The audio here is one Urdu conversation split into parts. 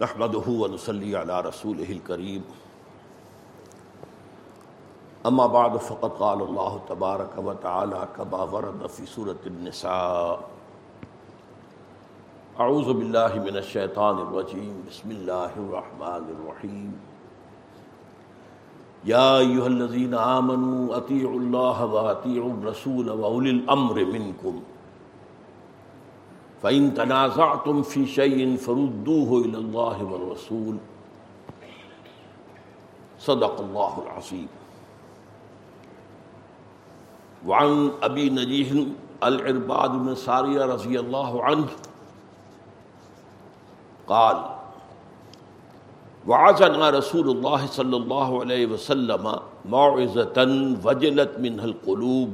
نحمده ونصلي على رسوله الكريم. اما بعد، فقد قال الله تبارك وتعالى كما ورد في سورة النساء. اعوذ بالله من الشيطان الرجيم. بسم الله الرحمن الرحيم. يا ايها الذين امنوا اطيعوا الله واطيعوا الرسول واولي الامر منكم فإن تنازعتم في شيء فردوه إلى الله والرسول صدق الله العظيم. وعن أبي نجيح العرباد بن سارية رضي الله عنه قال وعزنا رسول الله صلى الله عليه وسلم موعظة وجلت منها القلوب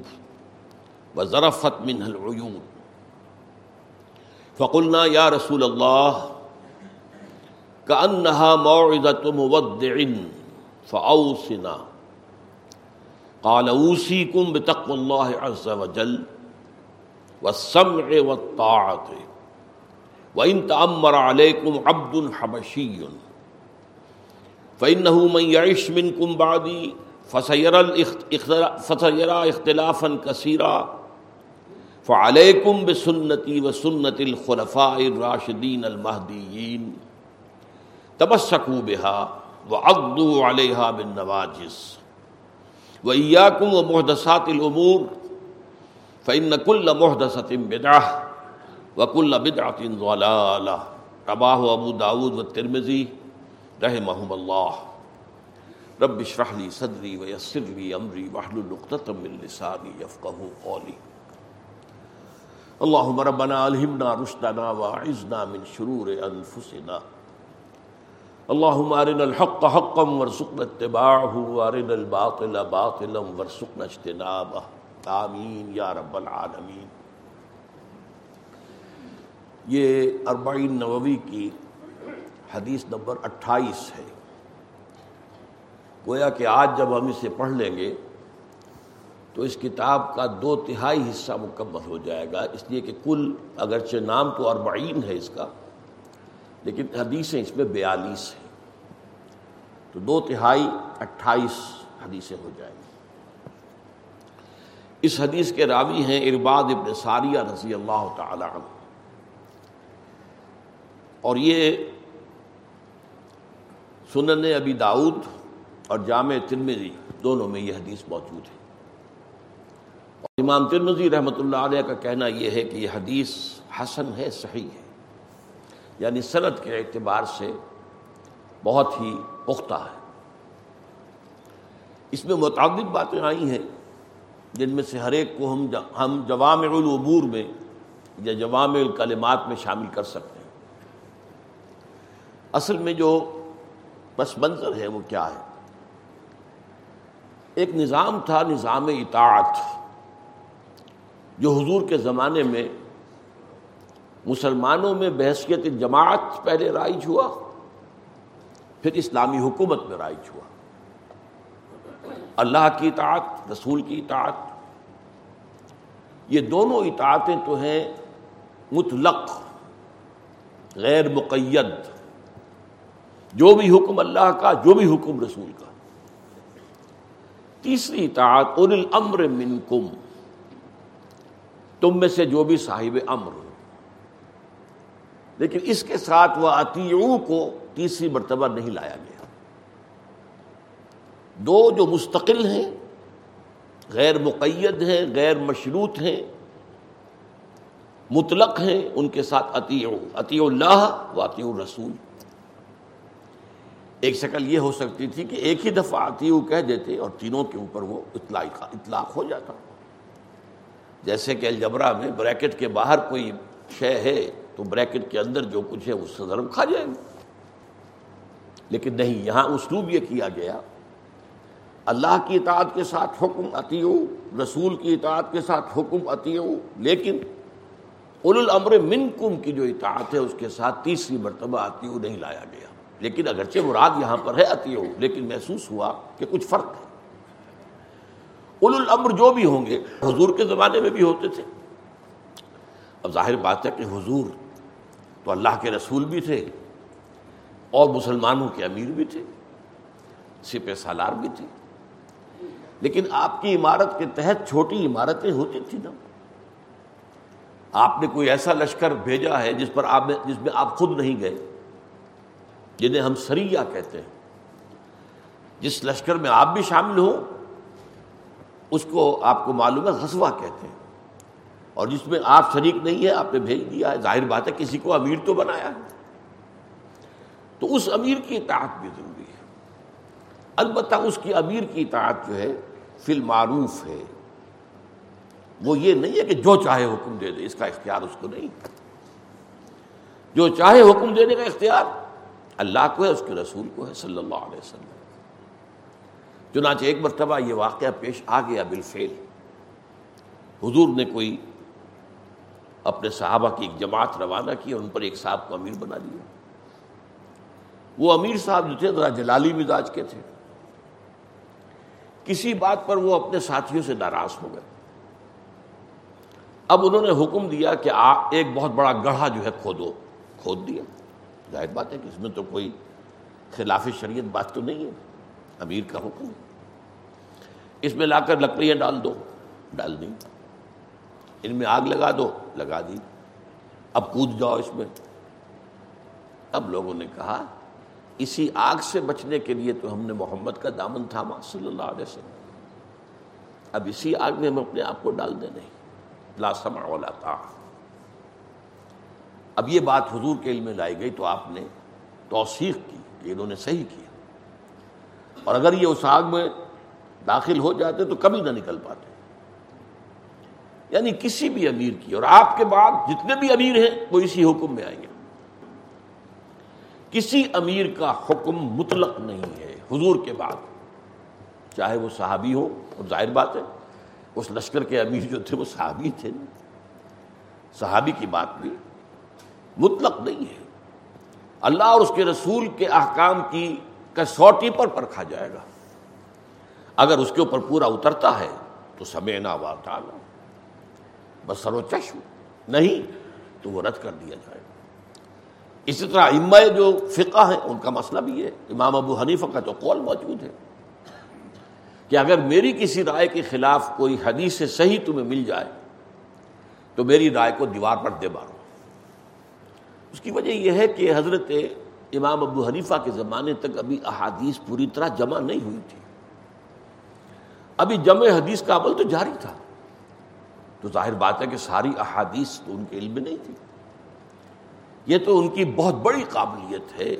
وزرفت منها العيون. فقلنا یا رسول اللہ كأنها موعظة مودع فأوصنا قال أوصيكم بتقوى الله عز وجل والسمع والطاعة وإن تأمر عليكم عبد حبشي فإنه من يعيش منكم بعدي فسيرى اختلافا كثيرا فعلیکم بسنتی و سنت الخلفاء الراشدین المہدیین تبسکو بہا وعضو علیہا بالنواجس وإیاکم و محدثات الامور فإن كل محدثة بدعة وكل بدعة ضلالة رواه ابو داود والترمذي رحمهم الله رب اشرح لي صدري ويسر لي امري واحلل عقدة من لساني يفقهوا قولي اللهم ربنا الهمنا رشدنا واعذنا من شرور انفسنا اللهم ارنا الحق حقا وارزقنا اتباعه وارنا الباطل باطلا وارزقنا اجتنابه. آمین یا رب العالمین یہ اربعین نووی کی حدیث نمبر اٹھائیس ہے۔ گویا کہ آج جب ہم اسے پڑھ لیں گے تو اس کتاب کا دو تہائی حصہ مکمل ہو جائے گا۔ اس لیے کہ کل اگرچہ نام تو اربعین ہے اس کا، لیکن حدیثیں اس میں بیالیس ہیں۔ تو دو تہائی اٹھائیس حدیثیں ہو جائیں۔ گی اس حدیث کے راوی ہیں ارباد ابن ساریہ رضی اللہ تعالی عنہ۔ اور یہ سنن ابی داود اور جامع ترمذی دونوں میں یہ حدیث موجود ہے۔ امام ترمزی رحمۃ اللہ علیہ کا کہنا یہ ہے کہ یہ حدیث حسن ہے، صحیح ہے۔ یعنی صنعت کے اعتبار سے بہت ہی پختہ ہے۔ اس میں متعدد باتیں آئی ہیں، جن میں سے ہر ایک کو ہم ہم جوام العبور میں یا جوام الکلمات میں شامل کر سکتے ہیں۔ اصل میں جو پس منظر ہے وہ کیا ہے؟ ایک نظام تھا، نظام اطاعت۔ جو حضور کے زمانے میں مسلمانوں میں بحثیت جماعت پہلے رائج ہوا، پھر اسلامی حکومت میں رائج ہوا۔ اللہ کی اطاعت، رسول کی اطاعت، یہ دونوں اطاعتیں تو ہیں مطلق، غیر مقید۔ جو بھی حکم اللہ کا، جو بھی حکم رسول کا۔ تیسری اطاعت ان الامر منکم۔ تم میں سے جو بھی صاحب امر ہو۔ لیکن اس کے ساتھ وہ عطیوں کو تیسری مرتبہ نہیں لایا گیا۔ دو جو مستقل ہیں، غیر مقید ہیں، غیر مشروط ہیں، مطلق ہیں، ان کے ساتھ عطی عطی اللہ و عطی الرسول۔ ایک شکل یہ ہو سکتی تھی کہ ایک ہی دفعہ عطی کہہ دیتے اور تینوں کے اوپر وہ اطلاق ہو جاتا۔ جیسے کہ الجبرا میں بریکٹ کے باہر کوئی شے ہے، تو بریکٹ کے اندر جو کچھ ہے، اس سے ضرب کھا جائے گا۔ لیکن نہیں، یہاں اسلوب یہ کیا گیا۔ اللہ کی اطاعت کے ساتھ حکم عطیو رسول کی اطاعت کے ساتھ حکم عطیو لیکن اول الامر منکم کی جو اطاعت ہے، اس کے ساتھ تیسری مرتبہ عطیو نہیں لایا گیا۔ لیکن اگرچہ مراد یہاں پر ہے عطیو لیکن محسوس ہوا کہ کچھ فرق ہے۔ اول الامر جو بھی ہوں گے، حضور کے زمانے میں بھی ہوتے تھے۔ اب ظاہر بات ہے کہ حضور تو اللہ کے رسول بھی تھے اور مسلمانوں کے امیر بھی تھے، سپہ سالار بھی تھے۔ لیکن آپ کی عمارت کے تحت چھوٹی عمارتیں ہوتی تھیں نا۔ آپ نے کوئی ایسا لشکر بھیجا ہے جس پر آپ جس میں آپ خود نہیں گئے، جنہیں ہم سریا کہتے ہیں۔ جس لشکر میں آپ بھی شامل ہوں اس کو آپ کو معلوم ہے، غزوہ کہتے ہیں۔ اور جس میں آپ شریک نہیں ہے آپ نے بھیج دیا ہے۔ ظاہر بات ہے، کسی کو امیر تو بنایا ہے۔ تو اس امیر کی اطاعت بھی ضروری ہے۔ البتہ اس کی امیر کی اطاعت جو ہے، فی المعروف ہے۔ وہ یہ نہیں ہے کہ جو چاہے حکم دے دے، اس کا اختیار اس کو نہیں۔ جو چاہے حکم دینے کا اختیار اللہ کو ہے، اس کے رسول کو ہے، صلی اللہ علیہ وسلم۔ چنانچہ ایک مرتبہ یہ واقعہ پیش آ گیا بالفعل۔ حضور نے کوئی اپنے صحابہ کی ایک جماعت روانہ کی اور ان پر ایک صاحب کو امیر بنا لیا وہ امیر صاحب جو تھے، ذرا جلالی مزاج کے تھے۔ کسی بات پر وہ اپنے ساتھیوں سے ناراض ہو گئے۔ اب انہوں نے حکم دیا کہ ایک بہت بڑا گڑھا جو ہے کھودو، کھود دیا۔ ظاہر بات ہے کہ اس میں تو کوئی خلاف شریعت بات تو نہیں ہے۔ امیر کا حکم۔ اس میں لا کر لکڑیاں ڈال دو۔ ڈال دی۔ ان میں آگ لگا دو۔ لگا دی۔ اب کود جاؤ اس میں۔ اب لوگوں نے کہا، اسی آگ سے بچنے کے لیے تو ہم نے محمد کا دامن تھاما، صلی اللہ علیہ وسلم۔ اب اسی آگ میں ہم اپنے آپ کو ڈال دیں نہیں۔ لا سمع ولا تا اب یہ بات حضور کے علم میں لائی گئی تو آپ نے توثیق کی کہ انہوں نے صحیح کیا اور اگر یہ اس آگ میں داخل ہو جاتے تو کبھی نہ نکل پاتے۔ یعنی کسی بھی امیر کی، اور آپ کے بعد جتنے بھی امیر ہیں، وہ اسی حکم میں آئیں گے۔ کسی امیر کا حکم مطلق نہیں ہے، حضور کے بعد۔ چاہے وہ صحابی ہو، اور ظاہر بات ہے، اس لشکر کے امیر جو تھے، وہ صحابی تھے۔ صحابی کی بات بھی مطلق نہیں ہے۔ اللہ اور اس کے رسول کے احکام کی کسوٹی پر پرکھا جائے گا۔ اگر اس کے اوپر پورا اترتا ہے تو سمینا وا تعالیٰ بس سرو چشم نہیں تو وہ رد کر دیا جائے۔ گا اسی طرح اما جو فقہ ہیں، ان کا مسئلہ بھی ہے۔ امام ابو حنیفہ کا تو قول موجود ہے۔ کہ اگر میری کسی رائے کے خلاف کوئی حدیث سے صحیح تمہیں مل جائے، تو میری رائے کو دیوار پر دے مارو۔ اس کی وجہ یہ ہے کہ حضرت امام ابو حنیفہ کے زمانے تک ابھی احادیث پوری طرح جمع نہیں ہوئی تھی۔ ابھی جمع حدیث کا عمل تو جاری تھا۔ تو ظاہر بات ہے کہ ساری احادیث تو ان کے علم میں نہیں تھی۔ یہ تو ان کی بہت بڑی قابلیت ہے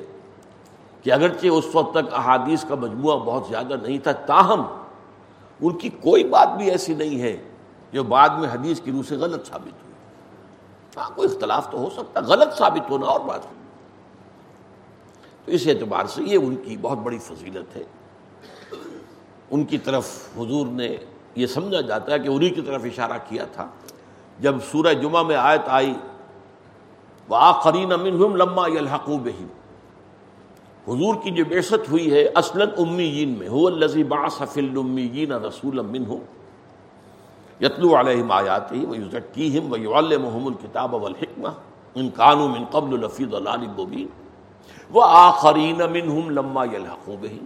کہ اگرچہ اس وقت تک احادیث کا مجموعہ بہت زیادہ نہیں تھا، تاہم ان کی کوئی بات بھی ایسی نہیں ہے جو بعد میں حدیث کی روح سے غلط ثابت ہوئی۔ ہاں کوئی اختلاف تو ہو سکتا، غلط ثابت ہونا اور بات تو اس اعتبار سے یہ ان کی بہت بڑی فضیلت ہے۔ ان کی طرف حضور نے یہ سمجھا جاتا ہے کہ انہی کی طرف اشارہ کیا تھا۔ جب سورہ جمعہ میں آیت آئی وہ آخرین امن لما الحقوب ہی حضور کی جو بیست ہوئی ہے اصلاً امیین میں ہو الزی باصفل امیین رسول امن ہو یتلو علیہم آیاتی و یوزکیم و یعلمہم الکتاب والحکمہ۔ ان قانو من قبل لفیظ العلی مبین۔ وہ آخرین منہم لما یلحقو بہی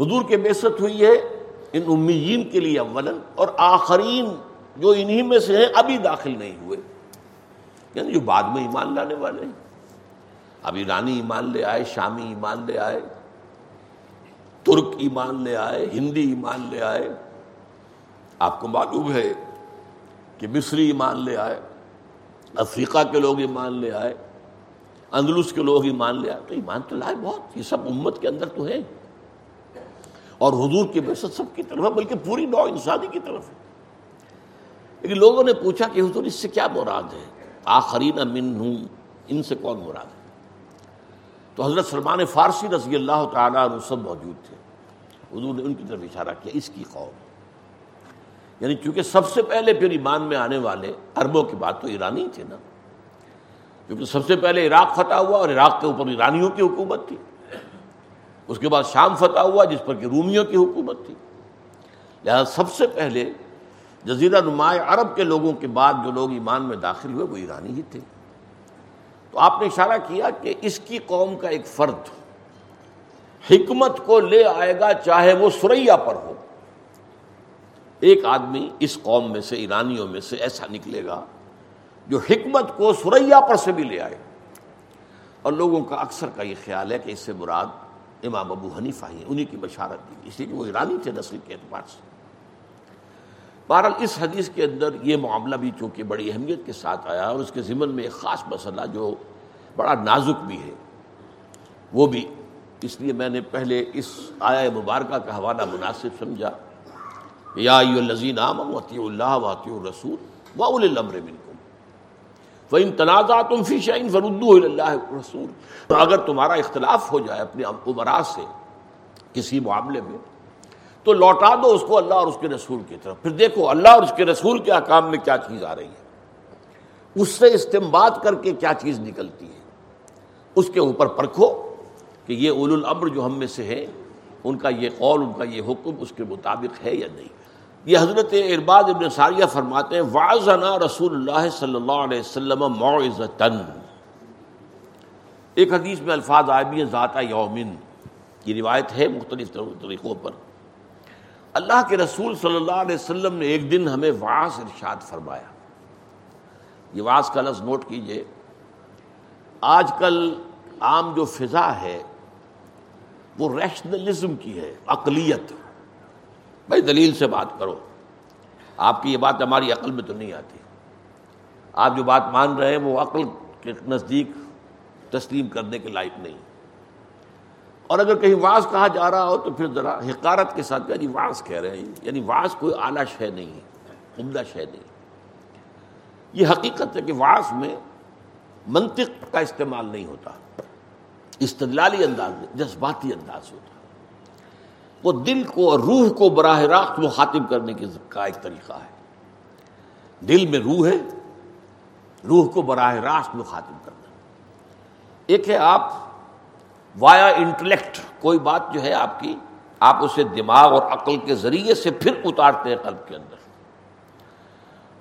حضور کے بیست ہوئی ہے ان امیین کے لیے اولن اور آخرین جو انہی میں سے ہیں ابھی داخل نہیں ہوئے۔ یعنی جو بعد میں ایمان لانے والے ہیں۔ اب ایرانی ایمان لے آئے، شامی ایمان لے آئے، ترک ایمان لے آئے، ہندی ایمان لے آئے۔ آپ کو معلوم ہے کہ مصری ایمان لے آئے، افریقہ کے لوگ ایمان لے آئے۔ اندلس کے لوگ ایمان لے آئے تو ایمان تو لائے بہت، یہ سب امت کے اندر تو ہے۔ اور حضور کی بحثت سب کی طرف ہے، بلکہ پوری نو انسانی کی طرف ہے۔ لیکن لوگوں نے پوچھا کہ حضور، اس سے کیا مراد ہے؟ آخرین من ہوں ان سے کون مراد ہے؟ تو حضرت سلمان فارسی رضی اللہ تعالیٰ عنہ سب موجود تھے۔ حضور نے ان کی طرف اشارہ کیا، اس کی قوم۔ یعنی چونکہ سب سے پہلے پھر ایمان میں آنے والے عربوں کی بات تو ایرانی تھے نا۔ کیونکہ سب سے پہلے عراق فتح ہوا اور عراق کے اوپر ایرانیوں کی حکومت تھی۔ اس کے بعد شام فتح ہوا جس پر کہ رومیوں کی حکومت تھی۔ لہذا سب سے پہلے جزیرہ نمایاں عرب کے لوگوں کے بعد جو لوگ ایمان میں داخل ہوئے وہ ایرانی ہی تھے۔ تو آپ نے اشارہ کیا کہ اس کی قوم کا ایک فرد حکمت کو لے آئے گا چاہے وہ سریا پر ہو۔ ایک آدمی اس قوم میں سے، ایرانیوں میں سے ایسا نکلے گا جو حکمت کو سریا پر سے بھی لے آئے۔ اور لوگوں کا اکثر کا یہ خیال ہے کہ اس سے مراد امام ابو حنیفہ ہی انہی کی بشارت دی اس لیے کہ وہ ایرانی تھے نسل کے اعتبار سے۔ بہرحال اس حدیث کے اندر یہ معاملہ بھی چونکہ بڑی اہمیت کے ساتھ آیا اور اس کے ضمن میں ایک خاص مسئلہ جو بڑا نازک بھی ہے، وہ بھی۔ اس لیے میں نے پہلے اس آیا مبارکہ کا حوالہ مناسب سمجھا یا الزین عام وطی اللہ وطی الرسول و الامر منکم۔ فَإِن تَنَازَعْتُمْ فِي شَيْءٍ فَرُدُّوهُ إِلَى اللَّهِ وَالرَّسُولِ تو اگر تمہارا اختلاف ہو جائے اپنے عمرا سے کسی معاملے میں، تو لوٹا دو اس کو اللہ اور اس کے رسول کی طرف۔ پھر دیکھو اللہ اور اس کے رسول کے احکام میں کیا چیز آ رہی ہے۔ اس سے استمباد کر کے کیا چیز نکلتی ہے؟ اس کے اوپر پرکھو کہ یہ اول الامر جو ہم میں سے ہے ان کا یہ قول، ان کا یہ حکم اس کے مطابق ہے یا نہیں۔ یہ حضرت ارباد ابن ساریہ فرماتے ہیں واضنا رسول اللہ صلی اللہ علیہ وسلم معزتن ایک حدیث میں الفاظ آئے ذاتہ یومن۔ کی روایت ہے مختلف طریقوں پر۔ اللہ کے رسول صلی اللہ علیہ وسلم نے ایک دن ہمیں واس ارشاد فرمایا۔ یہ واس کا لفظ نوٹ کیجیے۔ آج کل عام جو فضا ہے، وہ ریشنلزم کی ہے اقلیت بھائی دلیل سے بات کرو۔ آپ کی یہ بات ہماری عقل میں تو نہیں آتی۔ آپ جو بات مان رہے ہیں وہ عقل کے نزدیک تسلیم کرنے کے لائق نہیں۔ اور اگر کہیں واز کہا جا رہا ہو تو پھر ذرا حکارت کے ساتھ یعنی واز کہہ رہے ہیں۔ یعنی واز کوئی اعلیٰ شے نہیں ہے، عمدہ شے نہیں۔ یہ حقیقت ہے کہ واز میں منطق کا استعمال نہیں ہوتا۔ استدلالی انداز میں، جذباتی انداز ہوتا۔ وہ دل کو اور روح کو براہ راست مخاطب کرنے کا ایک طریقہ ہے۔ دل میں روح ہے، روح کو براہ راست مخاطب کرنا۔ ایک ہے آپ وایا انٹلیکٹ کوئی بات جو ہے آپ کی، آپ اسے دماغ اور عقل کے ذریعے سے پھر اتارتے ہیں قلب کے اندر۔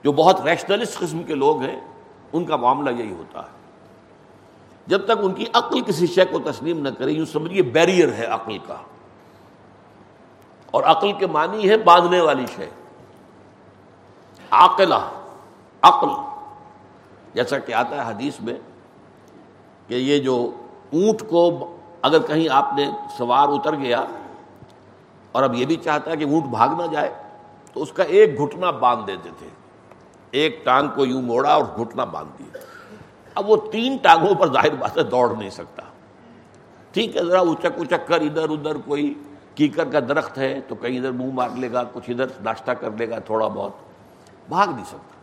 جو بہت ریشنلسٹ قسم کے لوگ ہیں، ان کا معاملہ یہی ہوتا ہے۔ جب تک ان کی عقل کسی شے کو تسلیم نہ کرے، یوں سمجھیے بیریئر ہے عقل کا۔ اور عقل کے معنی ہے باندھنے والی شے۔ عقلہ عقل۔ جیسا کہ آتا ہے حدیث میں کہ یہ جو اونٹ کو اگر کہیں آپ نے سوار اتر گیا اور اب یہ بھی چاہتا ہے کہ اونٹ بھاگ نہ جائے، تو اس کا ایک گھٹنا باندھ دیتے تھے۔ ایک ٹانگ کو یوں موڑا اور گھٹنا باندھ دیا۔ اب وہ تین ٹانگوں پر ظاہر بات ہے، دوڑ نہیں سکتا۔ ٹھیک ہے، ذرا اچک اچک کر، ادھر ادھر کوئی کیکر کا درخت ہے تو کہیں ادھر منہ مار لے گا، کچھ ادھر ناشتہ کر لے گا، تھوڑا بہت۔ بھاگ نہیں سکتا۔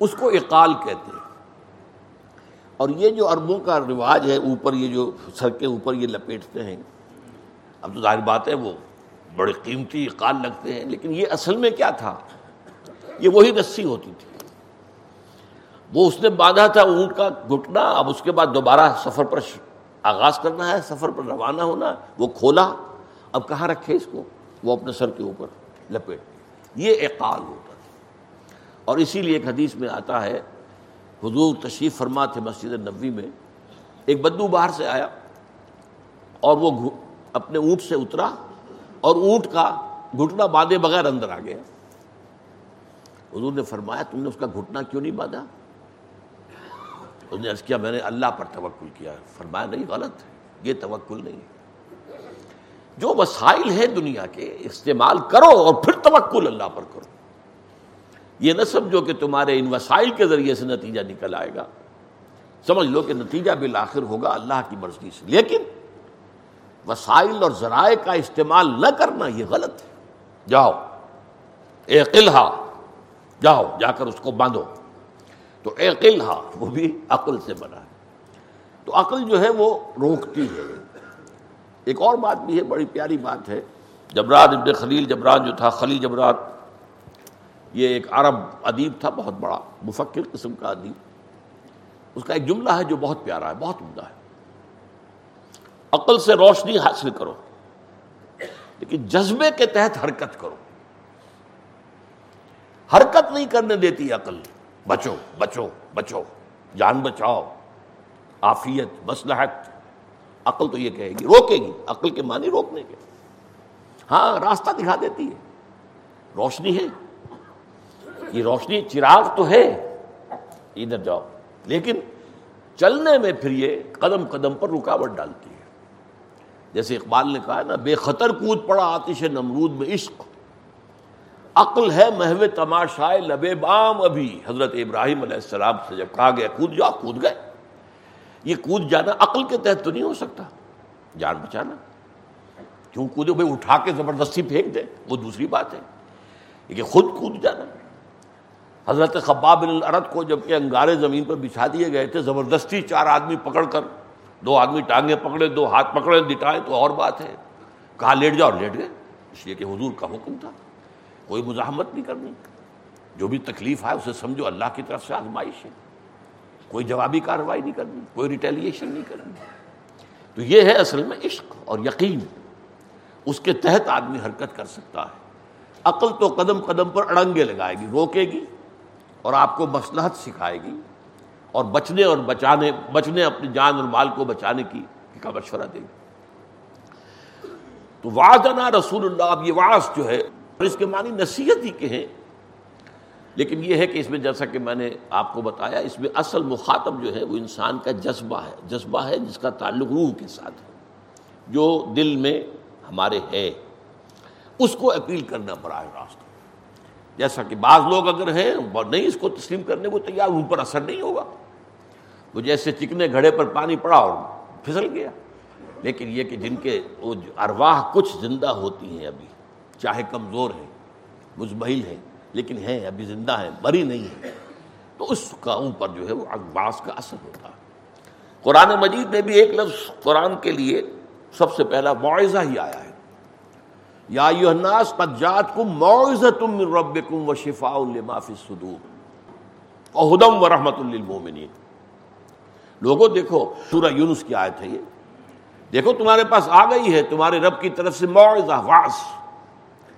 اس کو اقال کہتے ہیں۔ اور یہ جو اربوں کا رواج ہے، اوپر یہ جو سر کے اوپر یہ لپیٹتے ہیں، اب تو ظاہر بات ہے وہ بڑے قیمتی اقال لگتے ہیں، لیکن یہ اصل میں کیا تھا؟ یہ وہی رسی ہوتی تھی۔ وہ اس نے باندھا تھا اونٹ کا گھٹنا، اب اس کے بعد دوبارہ سفر پر آغاز کرنا ہے، سفر پر روانہ ہونا، وہ کھولا۔ اب کہاں رکھے اس کو؟ وہ اپنے سر کے اوپر لپیٹ یہ اقال ہوتا تھا اور اسی لیے ایک حدیث میں آتا ہے، حضور تشریف فرما تھے مسجد نبوی میں، ایک بدو باہر سے آیا اور وہ اپنے اونٹ سے اترا اور اونٹ کا گھٹنا باندھے بغیر اندر آ گیا۔ حضور نے فرمایا، تم نے اس کا گھٹنا کیوں نہیں باندھا؟ اس نے عرض کیا، میں نے اللہ پر توکل کیا۔ فرمایا، نہیں، غلط ہے، یہ توکل نہیں ہے۔ جو وسائل ہیں دنیا کے، استعمال کرو اور پھر توکل اللہ پر کرو۔ یہ نہ سمجھو کہ تمہارے ان وسائل کے ذریعے سے نتیجہ نکل آئے گا۔ سمجھ لو کہ نتیجہ بالآخر ہوگا اللہ کی مرضی سے۔ لیکن وسائل اور ذرائع کا استعمال نہ کرنا یہ غلط ہے۔ جاؤ، اے قلعہ، جاؤ، جا کر اس کو باندھو۔ تو عقل ہا وہ بھی عقل سے بنا ہے۔ تو عقل جو ہے وہ روکتی ہے۔ ایک اور بات بھی ہے، بڑی پیاری بات ہے۔ جبرات ابن خلیل، جبران جو تھا خلی جبرات یہ ایک عرب ادیب تھا، بہت بڑا، مفکر قسم کا ادیب۔ اس کا ایک جملہ ہے جو بہت پیارا ہے، بہت عمدہ ہے۔ عقل سے روشنی حاصل کرو، لیکن جذبے کے تحت حرکت کرو۔ حرکت نہیں کرنے دیتی عقل، بچو بچو بچو، جان بچاؤ آفیت مسلحت عقل تو یہ کہے گی، روکے گی۔ عقل کے معنی روکنے کے۔ ہاں راستہ دکھا دیتی ہے۔ روشنی ہے۔ یہ روشنی چراغ تو ہے۔ ادھر جاؤ۔ لیکن چلنے میں پھر یہ قدم قدم پر رکاوٹ ڈالتی ہے۔ جیسے اقبال نے کہا نا، بے خطر کود پڑا آتش نمرود میں عشق۔ عقل ہے محو تماشائے لبے بام ابھی۔ حضرت ابراہیم علیہ السلام سے جب کہا گیا، کود جاؤ، کود گئے۔ یہ کود جانا عقل کے تحت تو نہیں ہو سکتا۔ جان بچانا۔ کیوں کودے بھائی اٹھا کے زبردستی پھینک دے؟ وہ دوسری بات ہے۔ لیکن خود کود جانا۔ حضرت خباب العرت کو جبکہ انگارے زمین پر بچھا دیے گئے تھے، زبردستی چار آدمی پکڑ کر، دو آدمی ٹانگیں پکڑے، دو ہاتھ پکڑے دٹائے تو اور بات ہے۔ کہا لیٹ جاؤ؟ لیٹ گئے۔ اس لیے کہ حضور کا حکم تھا۔ کوئی مزاحمت نہیں کرنی۔ جو بھی تکلیف ہے اسے سمجھو، اللہ کی طرف سے آزمائش ہے۔ کوئی جوابی کارروائی نہیں کرنی، کوئی ریٹیلیشن نہیں کرنی۔ تو یہ ہے اصل میں عشق اور یقین۔ اس کے تحت آدمی حرکت کر سکتا ہے۔ عقل تو قدم قدم پر اڑنگے لگائے گی، روکے گی اور آپ کو مسلحت سکھائے گی اور بچنے اور بچانے، بچنے اپنی جان اور مال کو بچانے کی کا مشورہ دے گی۔ تو وعدنا رسول اللہ، اب یہ واس جو ہے، اور اس کے معنی نصیحت ہی کے ہیں لیکن یہ ہے کہ اس میں جیسا کہ میں نے آپ کو بتایا، اس میں اصل مخاطب جو ہے وہ انسان کا جذبہ ہے۔ جذبہ ہے جس کا تعلق روح کے ساتھ ہے، جو دل میں ہمارے ہے اس کو اپیل کرنا براہ راست۔ جیسا کہ بعض لوگ اگر ہیں نہیں اس کو تسلیم کرنے کو تیار، ان پر اثر نہیں ہوگا۔ وہ جیسے چکنے گھڑے پر پانی پڑا اور پھسل گیا۔ لیکن یہ کہ جن کے وہ ارواح کچھ زندہ ہوتی ہیں ابھی، چاہے کمزور ہیں، مزمحل ہیں لیکن ہیں ابھی زندہ ہیں مری نہیں ہے۔ تو اس کا پر جو ہے وہ اقباس کا اثر ہوتا۔ ہے قرآن مجید میں بھی ایک لفظ قرآن کے لیے سب سے پہلا معاوضہ ہی آیا ہے۔ یا الناس قد جاتکم معوذتم من ربکم و شفاء لما فی الصدور۔ و ہدم و رحمت للمومنین لوگوں، دیکھو، سورہ یونس کی آیت ہے یہ۔ دیکھو، تمہارے پاس آ گئی ہے، تمہارے رب کی طرف سے معاوضہ واس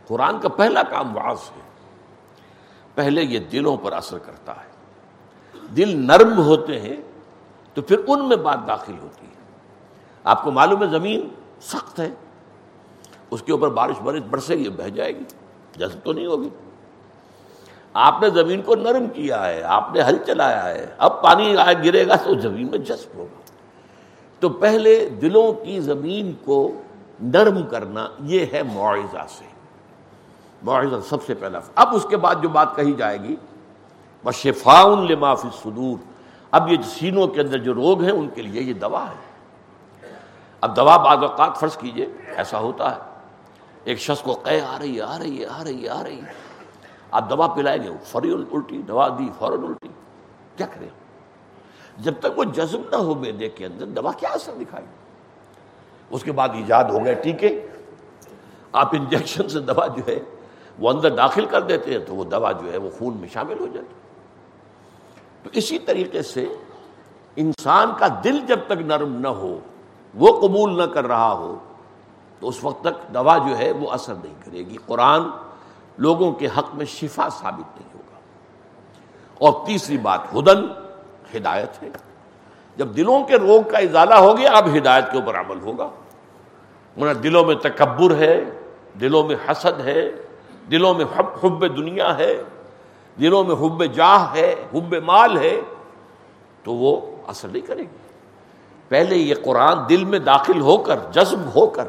قرآن کا پہلا کام واس ہے۔ پہلے یہ دلوں پر اثر کرتا ہے۔ دل نرم ہوتے ہیں تو پھر ان میں بات داخل ہوتی ہے۔ آپ کو معلوم ہے زمین سخت ہے۔ اس کے اوپر بارش بارش برسے گی بہ جائے گی جذب تو نہیں ہوگی۔ آپ نے زمین کو نرم کیا ہے، آپ نے ہل چلایا ہے، اب پانی آئے گرے گا تو زمین میں جذب ہوگا۔ تو پہلے دلوں کی زمین کو نرم کرنا یہ ہے معاوضہ سے۔ معاوضہ سب سے پہلا اب اس کے بعد جو بات کہی جائے گی وہ شفا لمافی صدور اب یہ سینوں کے اندر جو روگ ہیں، ان کے لیے یہ دوا ہے۔ اب دوا بعض اوقات فرض کیجیے، ایسا ہوتا ہے۔ ایک شخص کو قے آ رہی ہے، آ رہی ہے، آ رہی ہے، آ رہی ہے۔ آپ دوا پلائیں گے فوری الٹی، دوا دی، فوراً الٹی۔ کیا کریں؟ جب تک وہ جذب نہ ہو میدے کے اندر، دوا کیا اثر دکھائے؟ اس کے بعد ایجاد ہو گئے ٹیکے۔ آپ انجیکشن سے دوا جو ہے وہ اندر داخل کر دیتے ہیں تو وہ دوا جو ہے وہ خون میں شامل ہو جاتی تو اسی طریقے سے انسان کا دل جب تک نرم نہ ہو، وہ قبول نہ کر رہا ہو، تو اس وقت تک دوا جو ہے وہ اثر نہیں کرے گی۔ قرآن لوگوں کے حق میں شفا ثابت نہیں ہوگا۔ اور تیسری بات، ہدن ہدایت ہے۔ جب دلوں کے روگ کا ازالہ ہو گیا، اب ہدایت کے اوپر عمل ہوگا۔ دلوں میں تکبر ہے، دلوں میں حسد ہے دلوں میں حب حب دنیا ہے، دلوں میں حب جاہ ہے، حب مال ہے، تو وہ اثر نہیں کرے گی۔ پہلے یہ قرآن دل میں داخل ہو کر، جذب ہو کر،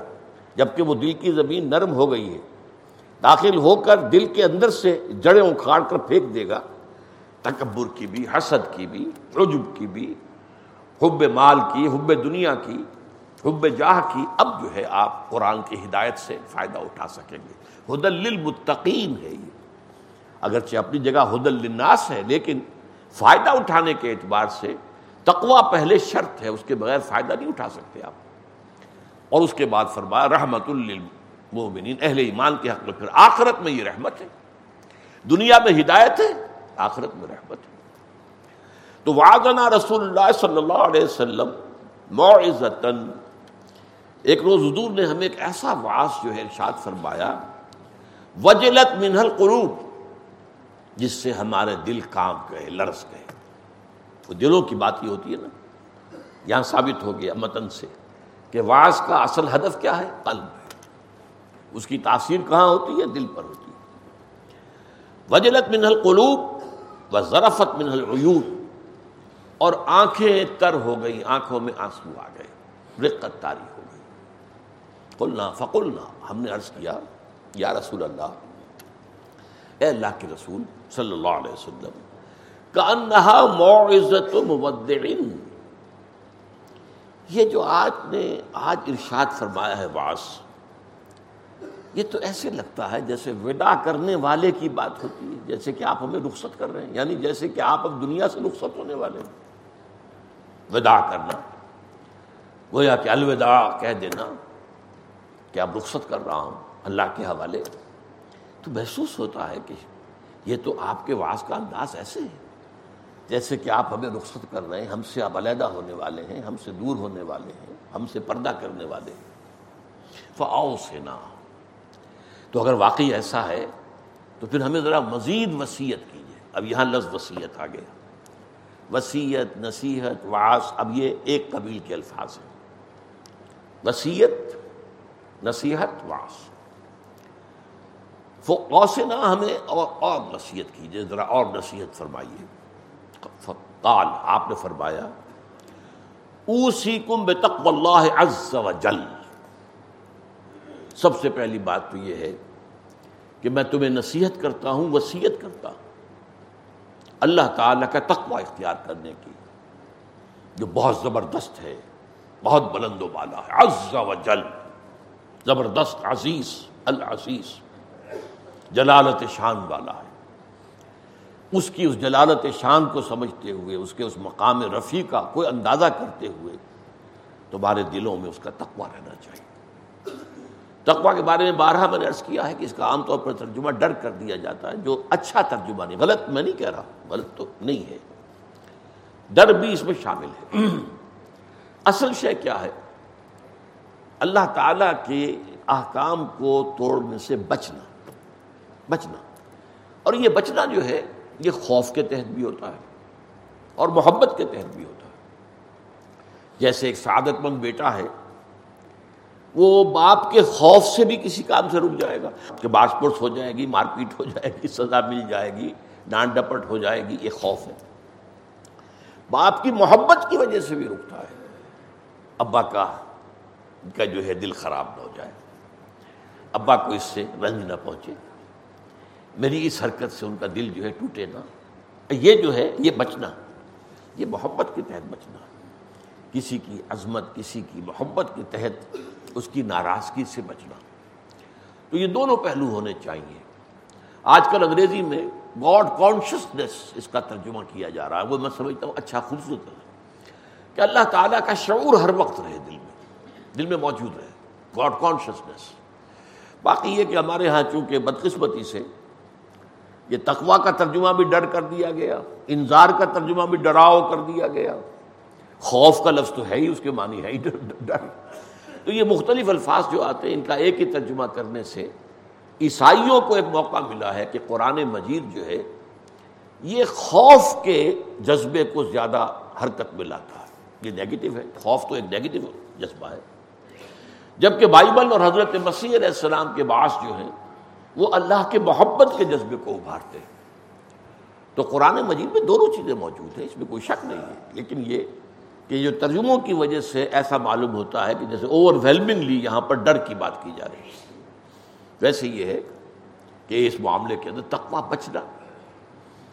جبکہ وہ دل کی زمین نرم ہو گئی ہے، داخل ہو کر دل کے اندر سے جڑیں اکھاڑ کر پھینک دے گا۔ تکبر کی بھی، حسد کی بھی، عجب کی بھی، حب مال کی، حب دنیا کی، حب جاہ کی، اب جو ہے آپ قرآن کی ہدایت سے فائدہ اٹھا سکیں گے۔ ہدل للمتقین ہے یہ۔ اگرچہ اپنی جگہ حد الناس ہے، لیکن فائدہ اٹھانے کے اعتبار سے تقوا پہلے شرط ہے، اس کے بغیر فائدہ نہیں اٹھا سکتے آپ۔ اور اس کے بعد فرمایا، رحمت للمؤمنین، اہل ایمان کے حق میں پھر آخرت میں یہ رحمت ہے۔ دنیا میں ہدایت ہے، آخرت میں رحمت ہے۔ تو وعدنا رسول اللہ صلی اللہ علیہ وسلم معزتن ایک روز حضور نے ہمیں ایک ایسا واس جو ہے ارشاد فرمایا وجلت منہل قروب جس سے ہمارے دل کام گئے لرس گئے۔ وہ دلوں کی بات ہی ہوتی ہے نا، یہاں ثابت ہو گیا متن سے کہ واس کا اصل ہدف کیا ہے؟ قلب۔ اس کی تاثیر کہاں ہوتی ہے؟ دل پر ہوتی ہے۔ وجلت منہل قلوب و ذرفت منہل عیون اور آنکھیں تر ہو گئی آنکھوں میں آنسو آ گئے، رقت تاری ہو گئی۔ قلنا، فقلنا، ہم نے عرض کیا یا رسول اللہ، اے اللہ کے رسول صلی اللہ علیہ وسلم، کانہا معزت مودعن یہ جو آج نے آج ارشاد فرمایا ہے واس یہ تو ایسے لگتا ہے جیسے ودا کرنے والے کی بات ہوتی ہے، جیسے کہ آپ ہمیں رخصت کر رہے ہیں یعنی جیسے کہ آپ اب دنیا سے رخصت ہونے والے ہیں۔ ودا کرنا، گویا کہ الوداع کہہ دینا کہ اب رخصت کر رہا ہوں۔ اللہ کے حوالے تو محسوس ہوتا ہے کہ یہ تو آپ کے واس کا انداز ایسے ہے۔ جیسے کہ آپ ہمیں رخصت کر رہے ہیں، ہم سے اب علیحدہ ہونے والے ہیں، ہم سے دور ہونے والے ہیں، ہم سے پردہ کرنے والے ہیں۔ فاؤ سے نہ تو اگر واقعی ایسا ہے، تو پھر ہمیں ذرا مزید وسیعت کیجیے۔ اب یہاں لفظ وسیعت آ گیا۔ وسیعت، نصیحت واس اب یہ ایک قبیل کے الفاظ ہیں۔ وسیعت، نصیحت واس نہ ہمیں اور اور نصیحت کیجیے ذرا اور نصیحت فرمائیے۔ قال آپ نے فرمایا اوسی کم بے تقو اللہ عز و جل۔ سب سے پہلی بات تو یہ ہے کہ میں تمہیں نصیحت کرتا ہوں وسیعت کرتا ہوں۔ اللہ تعالیٰ کا تقوی اختیار کرنے کی، جو بہت زبردست ہے، بہت بلند و بالا ہے۔ عز و جل، زبردست عزیز، العزیز۔ جلالت شان والا ہے۔ اس کی اس جلالت شان کو سمجھتے ہوئے، اس کے اس مقام رفیع کا کوئی اندازہ کرتے ہوئے تمہارے دلوں میں اس کا تقوی رہنا چاہیے۔ تقوا کے بارے میں بارہ میں نے عرض کیا ہے کہ اس کا عام طور پر ترجمہ ڈر کر دیا جاتا ہے، جو اچھا ترجمہ نہیں، غلط میں نہیں کہہ رہا، غلط تو نہیں ہے۔ ڈر بھی اس میں شامل ہے۔ اصل شے کیا ہے؟ اللہ تعالی کے احکام کو توڑنے سے بچنا۔ بچنا۔ اور یہ بچنا جو ہے، یہ خوف کے تحت بھی ہوتا ہے اور محبت کے تحت بھی ہوتا ہے۔ جیسے ایک سعادت مند بیٹا ہے، وہ باپ کے خوف سے بھی کسی کام سے رک جائے گا۔ کہ باس پرس ہو جائے گی، مار پیٹ ہو جائے گی، سزا مل جائے گی، ڈانٹ ڈپٹ ہو جائے گی، یہ خوف ہے۔ باپ کی محبت کی وجہ سے بھی رکتا ہے۔ ابا کا کا جو ہے دل خراب نہ ہو جائے۔ ابا کو اس سے رنج نہ پہنچے۔ میری اس حرکت سے ان کا دل جو ہے ٹوٹے نہ یہ جو ہے، یہ بچنا، یہ محبت کے تحت بچنا۔ کسی کی عظمت، کسی کی محبت کے تحت اس کی ناراضگی سے بچنا۔ تو یہ دونوں پہلو ہونے چاہیے۔ آج کل انگریزی میں گاڈ کانشیسنیس اس کا ترجمہ کیا جا رہا ہے۔ وہ میں سمجھتا ہوں اچھا خوبصورت ہے۔ کہ اللہ تعالیٰ کا شعور ہر وقت رہے دل میں دل میں موجود رہے۔ گاڈ کانشیسنیس باقی یہ کہ ہمارے ہاں چونکہ بدقسمتی سے یہ تقوا کا ترجمہ بھی ڈر کر دیا گیا انظار کا ترجمہ بھی ڈراؤ کر دیا گیا۔ خوف کا لفظ تو ہے ہی، اس کے معنی ہے ہی ڈر تو یہ مختلف الفاظ جو آتے ہیں، ان کا ایک ہی ترجمہ کرنے سے عیسائیوں کو ایک موقع ملا ہے کہ قرآن مجید جو ہے، یہ خوف کے جذبے کو زیادہ حرکت میں لاتا۔ ہے یہ نیگیٹو ہے، خوف تو ایک نیگیٹو جذبہ ہے۔ جبکہ بائبل اور حضرت مسیح علیہ السلام کے باعث جو ہیں وہ اللہ کے محبت کے جذبے کو ابھارتے ہیں۔ تو قرآن مجید میں دونوں چیزیں موجود ہیں، اس میں کوئی شک نہیں ہے۔ لیکن یہ کہ جو ترجموں کی وجہ سے ایسا معلوم ہوتا ہے کہ جیسے اوور ویلمنگلی یہاں پر ڈر کی بات کی جا رہی ہے۔ ویسے یہ ہے کہ اس معاملے کے اندر تقوا بچنا،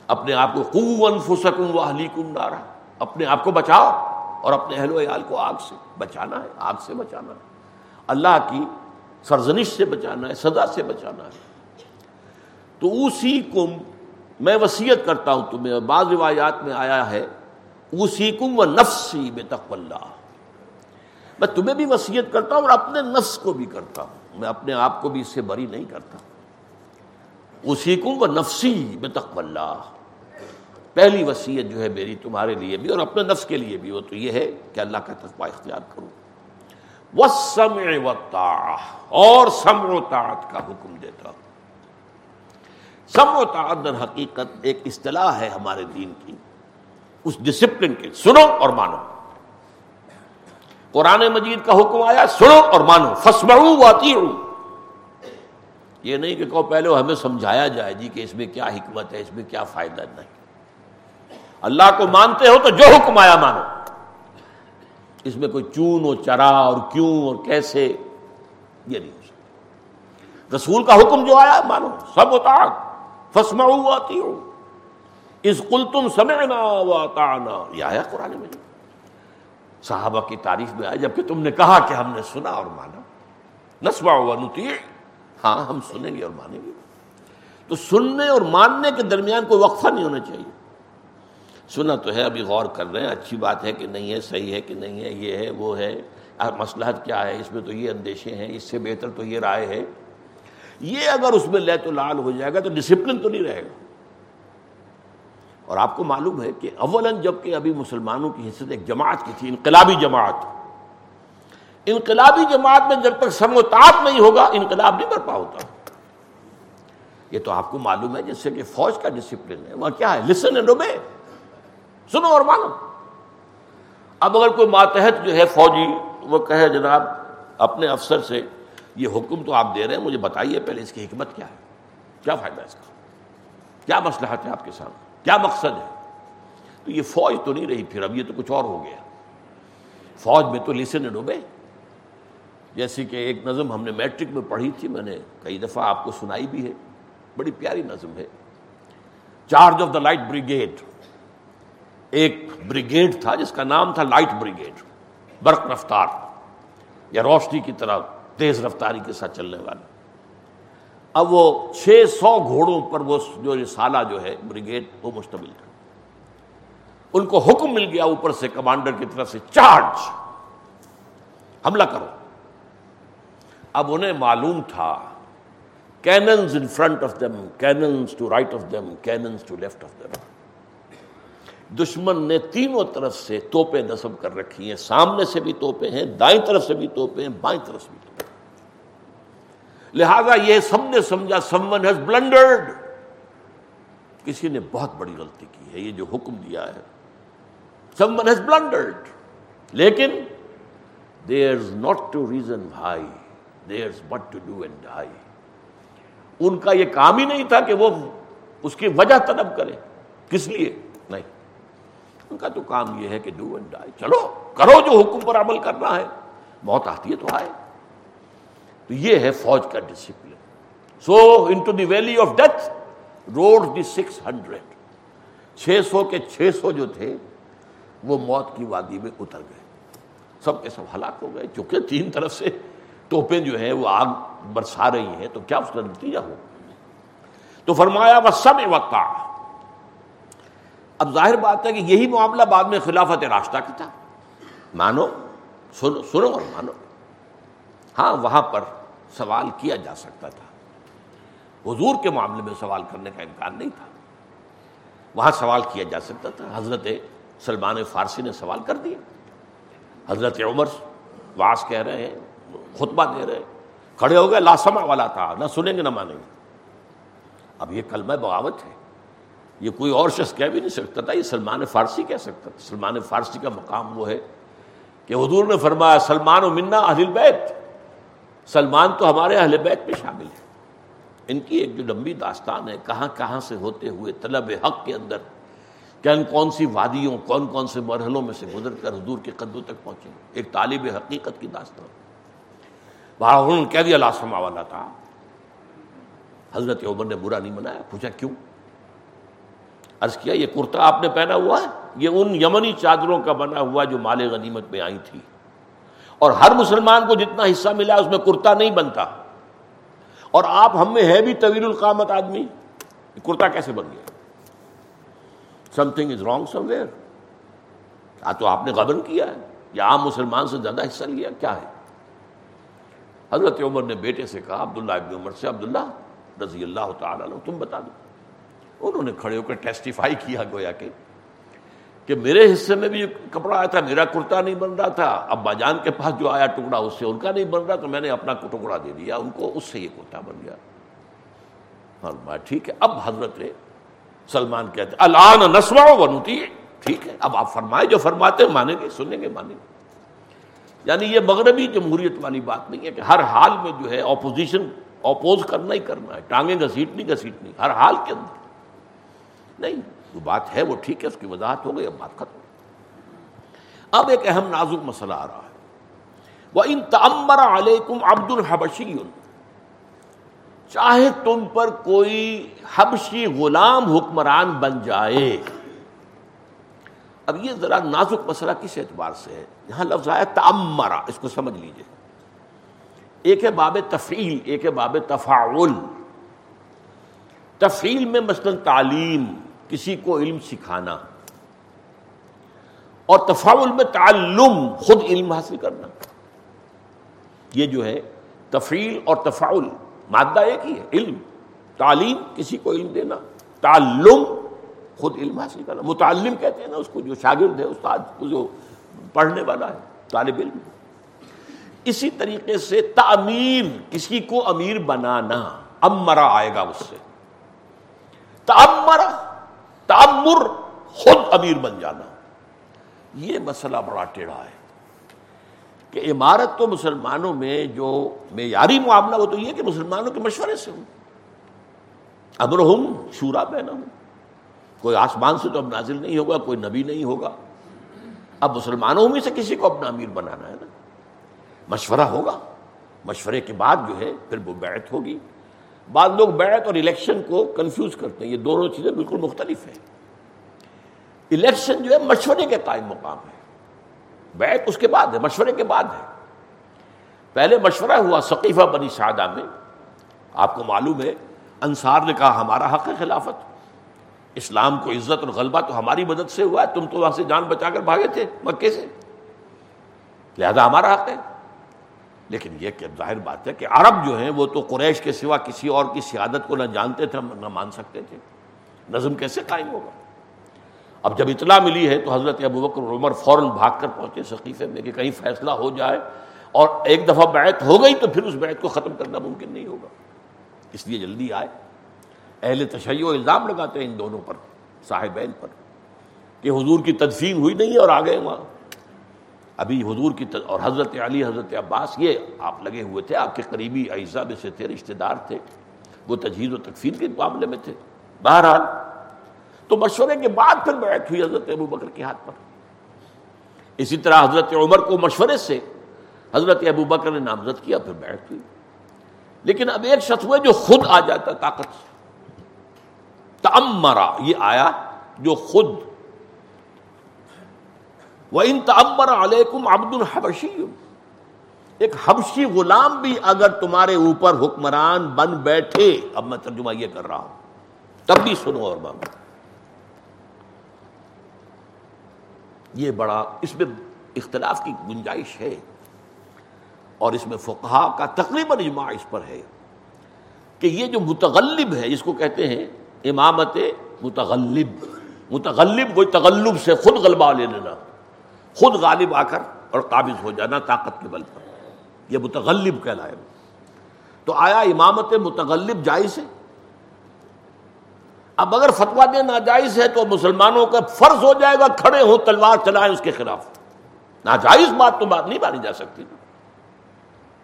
اپنے آپ کو قون فسکوں و حلی کن اپنے آپ کو بچاؤ اور اپنے اہل و عیال کو آگ سے بچانا ہے، آگ سے بچانا ہے۔ اللہ کی سرزنش سے بچانا ہے، سزا سے بچانا ہے۔ تو اسی کم میں وسیعت کرتا ہوں تمہیں، بعض روایات میں آیا ہے اسی کم و نفسی بے اللہ۔ میں تمہیں بھی وسیعت کرتا ہوں اور اپنے نفس کو بھی کرتا ہوں۔ میں اپنے آپ کو بھی اس سے بری نہیں کرتا۔ اسی کم و نفسی بے اللہ۔ پہلی وسیعت جو ہے میری تمہارے لیے بھی اور اپنے نفس کے لیے بھی، وہ تو یہ ہے کہ اللہ کا تقوی اختیار کروں وہ سمع و اور سمع و طاعت کا حکم دیتا ہوں۔ سمع و طاعت حقیقت ایک اصطلاح ہے ہمارے دین کی۔ اس ڈسپلن کے سنو اور مانو۔ قرآن مجید کا حکم آیا، سنو اور مانو۔ فسمعو واتیعو یہ نہیں کہ کہو پہلے ہمیں سمجھایا جائے جی کہ اس میں کیا حکمت ہے، اس میں کیا فائدہ نہیں۔ اللہ کو مانتے ہو تو جو حکم آیا مانو۔ اس میں کوئی چون اور چرا اور کیوں اور کیسے، یہ نہیں۔ ہو سکتا رسول کا حکم جو آیا مانو۔ سب ہوتا فسما آتی ہو اس کل تم سمعنا واطعنا. یہ آیا قرآن میں صحابہ کی تعریف میں آیا، جبکہ تم نے کہا کہ ہم نے سنا اور مانا۔ نسبا ہوا نتی ہاں ہم سنیں گے اور مانیں گے۔ تو سننے اور ماننے کے درمیان کوئی وقفہ نہیں ہونا چاہیے۔ سنا تو ہے، ابھی غور کر رہے ہیں۔ اچھی بات ہے کہ نہیں ہے، صحیح ہے کہ نہیں ہے، یہ ہے، وہ ہے۔ مسلحت کیا ہے؟ اس میں تو یہ اندیشے ہیں، اس سے بہتر تو یہ رائے ہے۔ یہ اگر اس میں لے تو لال ہو جائے گا تو ڈسپلن تو نہیں رہے گا۔ اور آپ کو معلوم ہے کہ اول جبکہ ابھی مسلمانوں کی حصت ایک جماعت کی تھی، انقلابی جماعت۔ انقلابی جماعت میں جب تک سموتاب نہیں ہوگا، انقلاب نہیں برپا ہوتا۔ یہ تو آپ کو معلوم ہے جس سے کہ فوج کا ڈسپلن ہے۔ وہاں کیا ہے؟ لسن اینڈ اوبے سنو اور مانو۔ اب اگر کوئی ماتحت جو ہے فوجی، وہ کہے جناب، اپنے افسر سے یہ حکم تو آپ دے رہے ہیں، مجھے بتائیے پہلے اس کی حکمت کیا ہے؟ کیا فائدہ اس کا؟ کیا مسئلہ ہے آپ کے سامنے؟ کیا مقصد ہے؟ تو یہ فوج تو نہیں رہی پھر، اب یہ تو کچھ اور ہو گیا۔ فوج میں تو لسن ڈوبے۔ جیسے کہ ایک نظم ہم نے میٹرک میں پڑھی تھی، میں نے کئی دفعہ آپ کو سنائی بھی ہے۔ بڑی پیاری نظم ہے۔ Charge of the light brigade. ایک بریگیڈ تھا جس کا نام تھا لائٹ بریگیڈ، برق رفتار۔ یا روشنی کی طرح۔ تیز رفتاری کے ساتھ چلنے والا۔ اب وہ چھ سو گھوڑوں پر وہ جو سالہ جو ہے، بریگیڈ، وہ مشتمل تھا۔ ان کو حکم مل گیا اوپر سے کمانڈر کی طرف سے، چارج! حملہ کرو۔ اب انہیں معلوم تھا، cannons in front of them cannons to right of them cannons to left of them دشمن نے تینوں طرف سے توپے نصب کر رکھی ہیں۔ سامنے سے بھی توپے ہیں، دائیں طرف سے بھی توپے ہیں، بائیں طرف سے بھی توپے لہذا یہ سب نے سمجھا سمن ہیز بلنڈرڈ کسی نے بہت بڑی غلطی کی ہے، یہ جو حکم دیا ہے۔ سمن ہیز بلنڈرڈ لیکن دیر not to reason why their but to do and die ان کا یہ کام ہی نہیں تھا کہ وہ اس کی وجہ طلب کرے کس لیے؟ نہیں۔ ان کا تو کام یہ ہے کہ ڈو اینڈ ڈائی چلو، کرو جو حکم پر عمل کرنا ہے۔ موت آتی ہے تو آئے۔ تو یہ ہے فوج کا discipline. So into the valley of death rode the six hundred چھ سو کے چھ سو جو تھے، وہ موت کی وادی میں اتر گئے۔ سب کے سب ہلاک ہو گئے، چونکہ تین طرف سے توپیں جو ہیں، وہ آگ برسا رہی ہیں۔ تو کیا اس کا نتیجہ ہو تو فرمایا وہ سب وقت اب ظاہر بات ہے کہ یہی معاملہ بعد میں خلافت راستہ کی تھا۔ مانو، سنو سنو اور مانو۔ ہاں وہاں پر سوال کیا جا سکتا تھا۔ حضور کے معاملے میں سوال کرنے کا امکان نہیں تھا۔ وہاں سوال کیا جا سکتا تھا۔ حضرت سلمان فارسی نے سوال کر دیا۔ حضرت عمر واس کہہ رہے ہیں، خطبہ دے رہے کھڑے ہو گئے لاسما والا تھا، نہ سنیں گے نہ مانیں گے۔ اب یہ کلمہ بغاوت ہے۔ یہ کوئی اور شخص کہہ بھی نہیں سکتا تھا، یہ سلمان فارسی کہہ سکتا تھا۔ سلمان فارسی کا مقام وہ ہے کہ حضور نے فرمایا، سلمان و منا اہل بیت سلمان تو ہمارے اہل بیت میں شامل ہے۔ ان کی ایک جو لمبی داستان ہے، کہاں کہاں سے ہوتے ہوئے طلب حق کے اندر کون کون سی وادیوں، کون کون سے مرحلوں میں سے گزر کر حضور کے قدوں تک پہنچے۔ ایک طالب حقیقت کی داستان۔ وہاں انہوں نے کہہ دیا لاسما والا تھا۔ حضرت عمر نے برا نہیں منایا۔ پوچھا، کیوں؟ عرض کیا، یہ کرتا آپ نے پہنا ہوا ہے؟ یہ ان یمنی چادروں کا بنا ہوا جو مال غنیمت میں آئی تھی۔ اور ہر مسلمان کو جتنا حصہ ملا اس میں کرتا نہیں بنتا۔ اور آپ ہم میں ہے بھی طویل القامت آدمی کرتا کیسے بن گیا؟ Something is wrong somewhere یا تو آپ نے غبن کیا ہے، یا عام مسلمان سے زیادہ حصہ لیا، کیا ہے؟ حضرت عمر نے بیٹے سے کہا، عبداللہ ابن عمر سے، عبداللہ، رضی اللہ تعالیٰ عنہ، تم بتا دو۔ انہوں نے کھڑے ہو کر ٹیسٹیفائی کیا گویا کہ کہ میرے حصے میں بھی یہ کپڑا آیا تھا، میرا کرتا نہیں بن رہا تھا۔ ابا جان کے پاس جو آیا ٹکڑا، اس سے ان کا نہیں بن رہا، تو میں نے اپنا ٹکڑا دے دیا، ان کو اس سے یہ کرتا بن گیا۔ ٹھیک ہے، اب حضرت سلمان کہتے الان نسوا بنتی ہے ٹھیک ہے، اب آپ فرمائے جو فرماتے مانیں گے، سنیں گے، مانیں گے۔ یعنی یہ مغربی جمہوریت والی بات نہیں ہے کہ ہر حال میں جو ہے اپوزیشن اپوز کرنا ہی کرنا ہے۔ ٹانگیں گھسیٹنی گھسیٹنی، ہر حال کے اندر۔ نہیں جو بات ہے وہ ٹھیک ہے، اس کی وضاحت ہو گئی، اب بات ختم۔ اب ایک اہم نازک مسئلہ آ رہا ہے۔ وہ ان تمبر علیکم عبد الحبشی چاہے تم پر کوئی حبشی غلام حکمران بن جائے۔ اب یہ ذرا نازک مسئلہ کس اعتبار سے ہے؟ یہاں لفظ آیا تمرا اس کو سمجھ لیجیے۔ ایک ہے باب تفعیل ایک ہے باب تفاعل تفعیل میں مثلا تعلیم۔ کسی کو علم سکھانا اور تفاعل میں تعلم، خود علم حاصل کرنا۔ یہ جو ہے، تفعیل اور تفاعل، مادہ ایک ہی ہے، علم۔ تعلیم، کسی کو علم دینا۔ تعلم، خود علم حاصل کرنا۔ متعلم کہتے ہیں نا، اس کو جو شاگرد ہے، استاد جو پڑھنے والا ہے، طالب علم۔ اسی طریقے سے تعمیر کسی کو امیر بنانا۔ امرا آئے گا اس سے۔ تعمرا تعمر خود امیر بن جانا۔ یہ مسئلہ بڑا ٹیڑھا ہے کہ عمارت تو مسلمانوں میں جو معیاری معاملہ وہ تو یہ کہ مسلمانوں کے مشورے سے ہوں۔ امر ہوں شورا پہنا ہوں کوئی آسمان سے تو اب نازل نہیں ہوگا، کوئی نبی نہیں ہوگا۔ اب مسلمانوں میں سے کسی کو اپنا امیر بنانا ہے نا۔ مشورہ ہوگا۔ مشورے کے بعد جو ہے پھر وہ بیعت ہوگی۔ بعض لوگ بیعت اور الیکشن کو کنفیوز کرتے ہیں۔ یہ دونوں چیزیں بالکل مختلف ہیں۔ الیکشن جو ہے مشورے کے قائم مقام ہے۔ بیعت اس کے بعد ہے، مشورے کے بعد ہے۔ پہلے مشورہ ہوا ثقیفہ بنی سعدہ میں۔ آپ کو معلوم ہے، انصار نے کہا ہمارا حق ہے خلافت۔ اسلام کو عزت اور غلبہ تو ہماری مدد سے ہوا ہے، تم تو وہاں سے جان بچا کر بھاگے تھے مکے سے۔ لہذا ہمارا حق ہے۔ لیکن یہ کہ ظاہر بات ہے کہ عرب جو ہیں، وہ تو قریش کے سوا کسی اور کی سیادت کو نہ جانتے تھے، نہ مان سکتے تھے۔ نظم کیسے قائم ہوگا؟ اب جب اطلاع ملی ہے تو حضرت ابو بکر عمر فوراً بھاگ کر پہنچے ثقیفے میں کہ کہیں فیصلہ ہو جائے اور ایک دفعہ بیعت ہو گئی تو پھر اس بیعت کو ختم کرنا ممکن نہیں ہوگا۔ اس لیے جلدی آئے۔ اہل تشیع الزام لگاتے ہیں ان دونوں پر، صاحبین پر، کہ حضور کی تدفین ہوئی نہیں ہے اور آگے وہاں۔ ابھی حضور کی تد... اور حضرت علی، حضرت عباس، یہ آپ لگے ہوئے تھے، آپ کے قریبی اعزا میں سے تھے، رشتہ دار تھے، وہ تجہیز و تکفین کے معاملے میں تھے۔ بہرحال تو مشورے کے بعد پھر بیعت ہوئی حضرت ابو بکر کے ہاتھ پر۔ اسی طرح حضرت عمر کو مشورے سے حضرت ابو بکر نے نامزد کیا، پھر بیعت ہوئی۔ لیکن اب ایک شخص ہوئے جو خود آ جاتا طاقت سے۔ تمرا یہ آیا جو خود۔ وہ ان تمر علیکم عبد الحبشی ایک حبشی غلام بھی اگر تمہارے اوپر حکمران بن بیٹھے، اب میں ترجمہ یہ کر رہا ہوں۔ تب بھی سنو اور مانگو یہ بڑا اس میں اختلاف کی گنجائش ہے اور اس میں فقہا کا تقریباً اجماع اس پر ہے کہ یہ جو متغلب ہے، جس کو کہتے ہیں امامت متغلب متغلب کوئی تغلب سے خود غلبہ لے لینا، خود غالب آ کر اور قابض ہو جانا طاقت کے بل پر۔ یہ متغلب کہلائے۔ تو آیا امامت متغلب جائز ہے؟ اب اگر فتوا دے ناجائز ہے تو مسلمانوں کا فرض ہو جائے گا، کھڑے ہو تلوار چلائیں اس کے خلاف۔ ناجائز بات تو بات نہیں مانی جا سکتی۔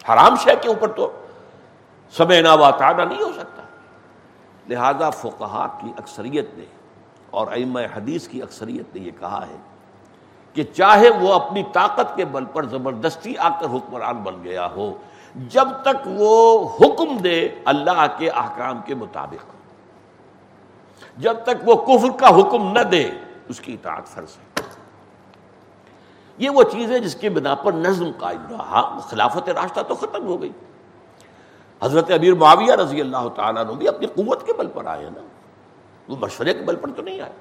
حرام شہ کے اوپر تو سمے ناوا تانا نہیں ہو سکتا۔ لہذا فقہا کی اکثریت نے اور ام حدیث کی اکثریت نے یہ کہا ہے کہ چاہے وہ اپنی طاقت کے بل پر زبردستی آ کر حکمران بن گیا ہو، جب تک وہ حکم دے اللہ کے احکام کے مطابق۔ جب تک وہ کفر کا حکم نہ دے، اس کی اطاعت فرض ہے۔ یہ وہ چیز ہے جس کے بنا پر نظم قائم رہا۔ خلافت راستہ تو ختم ہو گئی۔ حضرت ابیر معاویہ رضی اللہ تعالیٰ نے بھی اپنی قوت کے بل پر آئے نا۔ وہ مشورے کے بل پر تو نہیں آئے۔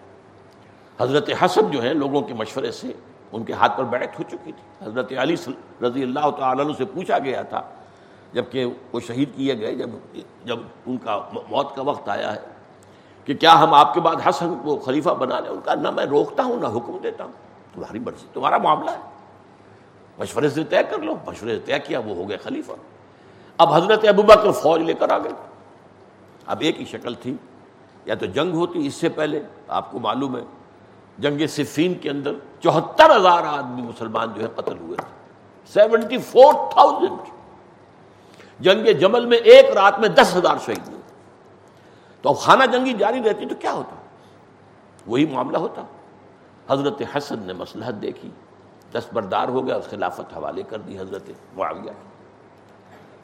حضرت حسن جو ہے لوگوں کے مشورے سے ان کے ہاتھ پر بیٹھ ہو چکی تھی۔ حضرت علی رضی اللہ تعالیٰ عنہ سے پوچھا گیا تھا جبکہ وہ شہید کیے گئے، جب جب ان کا موت کا وقت آیا ہے۔ کہ کیا ہم آپ کے بعد حسن کو خلیفہ بنا لیں؟ ان کا نہ میں روکتا ہوں، نہ حکم دیتا ہوں۔ تمہاری مرضی، تمہارا معاملہ ہے۔ مشورے سے طے کر لو۔ مشورے سے طے کیا، وہ ہو گئے خلیفہ۔ اب حضرت ابوبا کر فوج لے کر آ گئے۔ اب ایک ہی شکل تھی۔ یا تو جنگ ہوتی اس سے پہلے، آپ کو معلوم ہے، جنگ صفین کے اندر چوہتر ہزار آدمی مسلمان جو ہے قتل ہوئے تھے۔ Seventy four thousand. جنگ جمل میں ایک رات میں دس ہزار شہید ہوئے۔ تو اب خانہ جنگی جاری رہتی تو کیا ہوتا؟ وہی معاملہ ہوتا۔ حضرت حسن نے مسلحت دیکھی، دستبردار ہو گیا خلافت حوالے کر دی حضرت معاویہ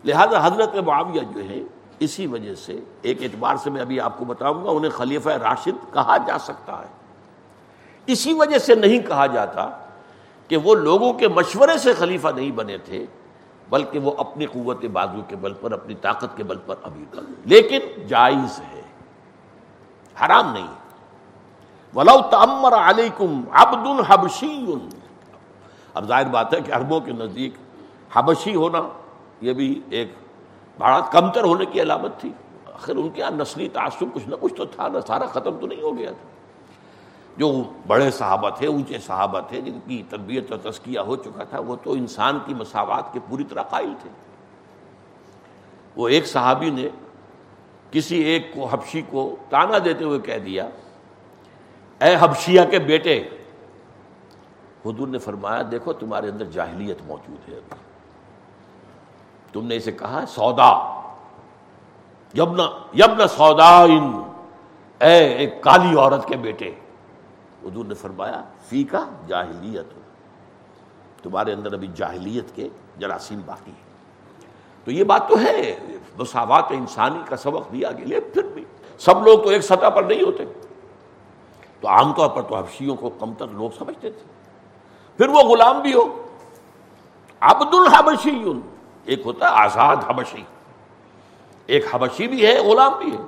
لہذا حضرت معاویہ جو ہے اسی وجہ سے ایک اعتبار سے میں ابھی آپ کو بتاؤں گا، انہیں خلیفہ راشد کہا جا سکتا ہے۔ اسی وجہ سے نہیں کہا جاتا کہ وہ لوگوں کے مشورے سے خلیفہ نہیں بنے تھے، بلکہ وہ اپنی قوت بازو کے بل پر، اپنی طاقت کے بل پر ابھی کر لیکن جائز ہے۔ حرام نہیں ولو تمر علیکم عبد الحبشی اب ظاہر بات ہے کہ عربوں کے نزدیک حبشی ہونا یہ بھی ایک بڑا کمتر ہونے کی علامت تھی۔ آخر ان کے یہاں نسلی تعصب کچھ نہ کچھ تو تھا نہ سارا ختم تو نہیں ہو گیا تھا۔ جو بڑے صحابہ تھے، اونچے صحابہ تھے، جن کی تربیت اور تزکیہ ہو چکا تھا، وہ تو انسان کی مساوات کے پوری طرح قائل تھے۔ وہ ایک صحابی نے کسی ایک کو حبشی کو تانا دیتے ہوئے کہہ دیا، اے حبشیہ کے بیٹے، حضور نے فرمایا، دیکھو تمہارے اندر جاہلیت موجود ہے۔ ابھی تم نے اسے کہا، سودا۔ یبنا یبنا سودا ان اے ایک کالی عورت کے بیٹے، حضور نے فرمایا فی کا جاہلیت۔ تمہارے اندر ابھی جاہلیت کے جراثیم باقی ہیں۔ تو یہ بات تو ہے، مساوات انسانی کا سبق دیا گیا پھر بھی سب لوگ تو ایک سطح پر نہیں ہوتے۔ تو عام طور پر تو حبشیوں کو کمتر لوگ سمجھتے تھے۔ پھر وہ غلام بھی ہو۔ عبد الحبشی ایک ہوتا ہے آزاد حبشی۔ ایک حبشی بھی ہے، غلام بھی ہے۔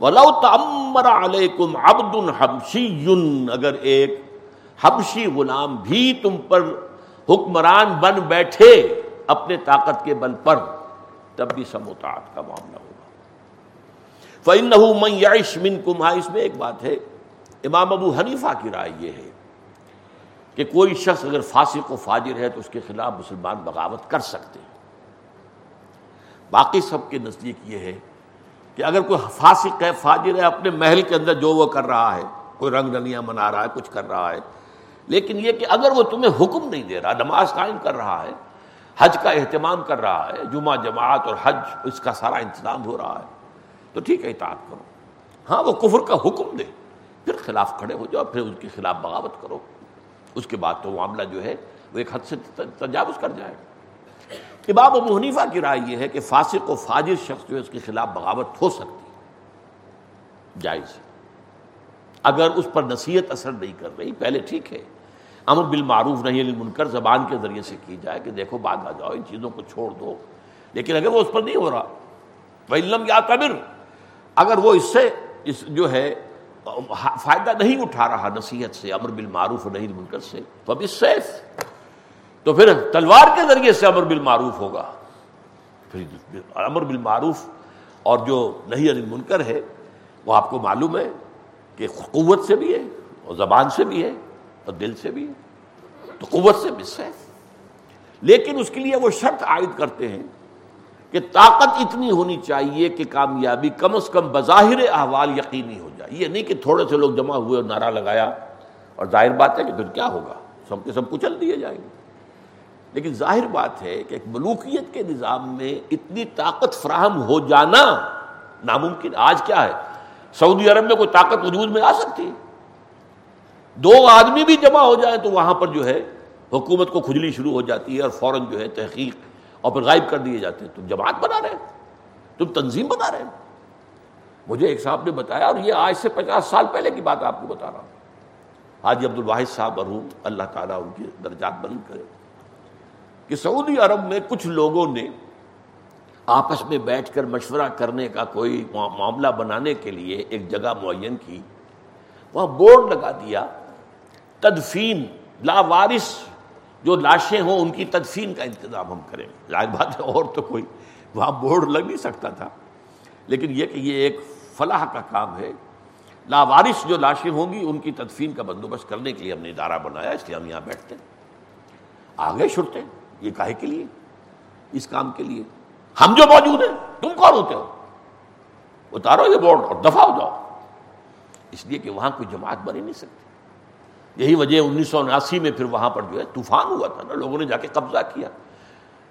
ولو تمر علیکم عبد حبشی اگر ایک حبشی غلام بھی تم پر حکمران بن بیٹھے اپنے طاقت کے بل پر تب بھی سموتاط کا معاملہ ہوگا فن من یعش من کم ہاں، اس میں ایک بات ہے، امام ابو حنیفہ کی رائے یہ ہے کہ کوئی شخص اگر فاسق و فاجر ہے تو اس کے خلاف مسلمان بغاوت کر سکتے ہیں۔ باقی سب کے نزدیک یہ ہے کہ اگر کوئی فاسق ہے، فاجر ہے، اپنے محل کے اندر جو وہ کر رہا ہے، کوئی رنگ رنیاں منا رہا ہے، کچھ کر رہا ہے، لیکن یہ کہ اگر وہ تمہیں حکم نہیں دے رہا، نماز قائم کر رہا ہے حج کا اہتمام کر رہا ہے، جمعہ جماعت اور حج، اس کا سارا انتظام ہو رہا ہے۔ تو ٹھیک ہے، اطاعت کرو۔ ہاں وہ کفر کا حکم دے۔ پھر خلاف کھڑے ہو جاؤ، پھر اس کے خلاف بغاوت کرو۔ اس کے بعد تو معاملہ جو ہے، وہ ایک حد سے تجاوز کر جائے۔ امام ابو حنیفہ کی رائے یہ ہے کہ فاسق و فاجر شخص جو ہے، اس کے خلاف بغاوت ہو سکتی ہے۔ جائز۔ اگر اس پر نصیحت اثر نہیں کر رہی، پہلے ٹھیک ہے۔ امر بالمعروف نہیں علی منکر زبان کے ذریعے سے کی جائے کہ دیکھو بعد آ جاؤ، ان چیزوں کو چھوڑ دو۔ لیکن اگر وہ اس پر نہیں ہو رہا وہ علم یا قبر اگر وہ اس سے، اس جو ہے، فائدہ نہیں اٹھا رہا نصیحت سے، امر بالمعروف نہیں منکر سے، تو اب اس سیف۔ تو پھر تلوار کے ذریعے سے امر بالمعروف ہوگا۔ پھر امر بالمعروف اور جو نہیں علی منکر ہے، وہ آپ کو معلوم ہے کہ قوت سے بھی ہے اور زبان سے بھی ہے۔ اور دل سے بھی ہے، تو قوت سے بھی ہے۔ لیکن اس کے لیے وہ شرط عائد کرتے ہیں کہ طاقت اتنی ہونی چاہیے کہ کامیابی کم از کم بظاہر احوال یقینی ہو جائے۔ یہ نہیں کہ تھوڑے سے لوگ جمع ہوئے اور نعرہ لگایا اور ظاہر بات ہے کہ پھر کیا ہوگا؟ سب کے سب کچل دیے جائیں گے۔ لیکن ظاہر بات ہے کہ ایک ملوکیت کے نظام میں اتنی طاقت فراہم ہو جانا ناممکن۔ آج کیا ہے؟ سعودی عرب میں کوئی طاقت وجود میں آ سکتی ہے؟ دو آدمی بھی جمع ہو جائیں تو وہاں پر جو ہے حکومت کو کھجلی شروع ہو جاتی ہے اور فوراً جو ہے تحقیق اور پھر غائب کر دیے جاتے ہیں۔ تم جماعت بنا رہے تم تنظیم بنا رہے مجھے ایک صاحب نے بتایا اور یہ آج سے پچاس سال پہلے کی بات آپ کو بتا رہا ہوں۔ حاجی عبد الواحد صاحب مرحوم اللہ تعالیٰ ان کے درجات بلند کرے۔ کہ سعودی عرب میں کچھ لوگوں نے آپس میں بیٹھ کر مشورہ کرنے کا کوئی معاملہ بنانے کے لیے ایک جگہ معین کی۔ وہاں بورڈ لگا دیا۔ تدفین لاوارث جو لاشیں ہوں ان کی تدفین کا انتظام ہم کریں۔ ظاہر بات ہے، اور تو کوئی وہاں بورڈ لگ نہیں سکتا تھا۔ لیکن یہ کہ یہ ایک فلاح کا کام ہے۔ لاوارث جو لاشیں ہوں گی، ان کی تدفین کا بندوبست کرنے کے لیے ہم نے ادارہ بنایا، اس لیے ہم یہاں بیٹھتے ہیں۔ آگے چھٹتے یہ کاہے کے لیے؟ اس کام کے لیے۔ ہم جو موجود ہیں، تم کون ہوتے ہو؟ اتارو یہ بورڈ اور دفاع ہو جاؤ۔ اس لیے کہ وہاں کوئی جماعت بنی نہیں سکتی۔ یہی وجہ انیس سو اناسی میں پھر وہاں پر جو ہے طوفان ہوا تھا نا، لوگوں نے جا کے قبضہ کیا۔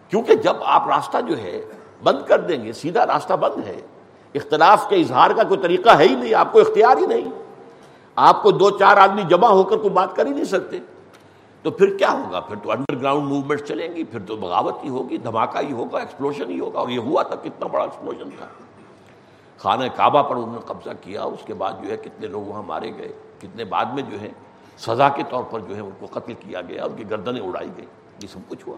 کیونکہ جب آپ راستہ جو ہے بند کر دیں گے، سیدھا راستہ بند ہے، اختلاف کے اظہار کا کوئی طریقہ ہے ہی نہیں، آپ کو اختیار ہی نہیں۔ آپ کو دو چار آدمی جمع ہو کر کوئی بات کر ہی نہیں سکتے۔ تو پھر کیا ہوگا؟ پھر تو انڈر گراؤنڈ موومنٹ چلیں گی، پھر تو بغاوت ہی ہوگی، دھماکہ ہی ہوگا ایکسپلوشن ہی ہوگا، اور یہ ہوا تھا، کتنا بڑا ایکسپلوشن تھا۔ خانہ کعبہ پر انہوں نے قبضہ کیا، اس کے بعد جو ہے کتنے لوگ وہاں مارے گئے، کتنے بعد میں جو ہے سزا کے طور پر جو ہے ان کو قتل کیا گیا، ان کی گردنیں اڑائی گئی یہ سب کچھ ہوا۔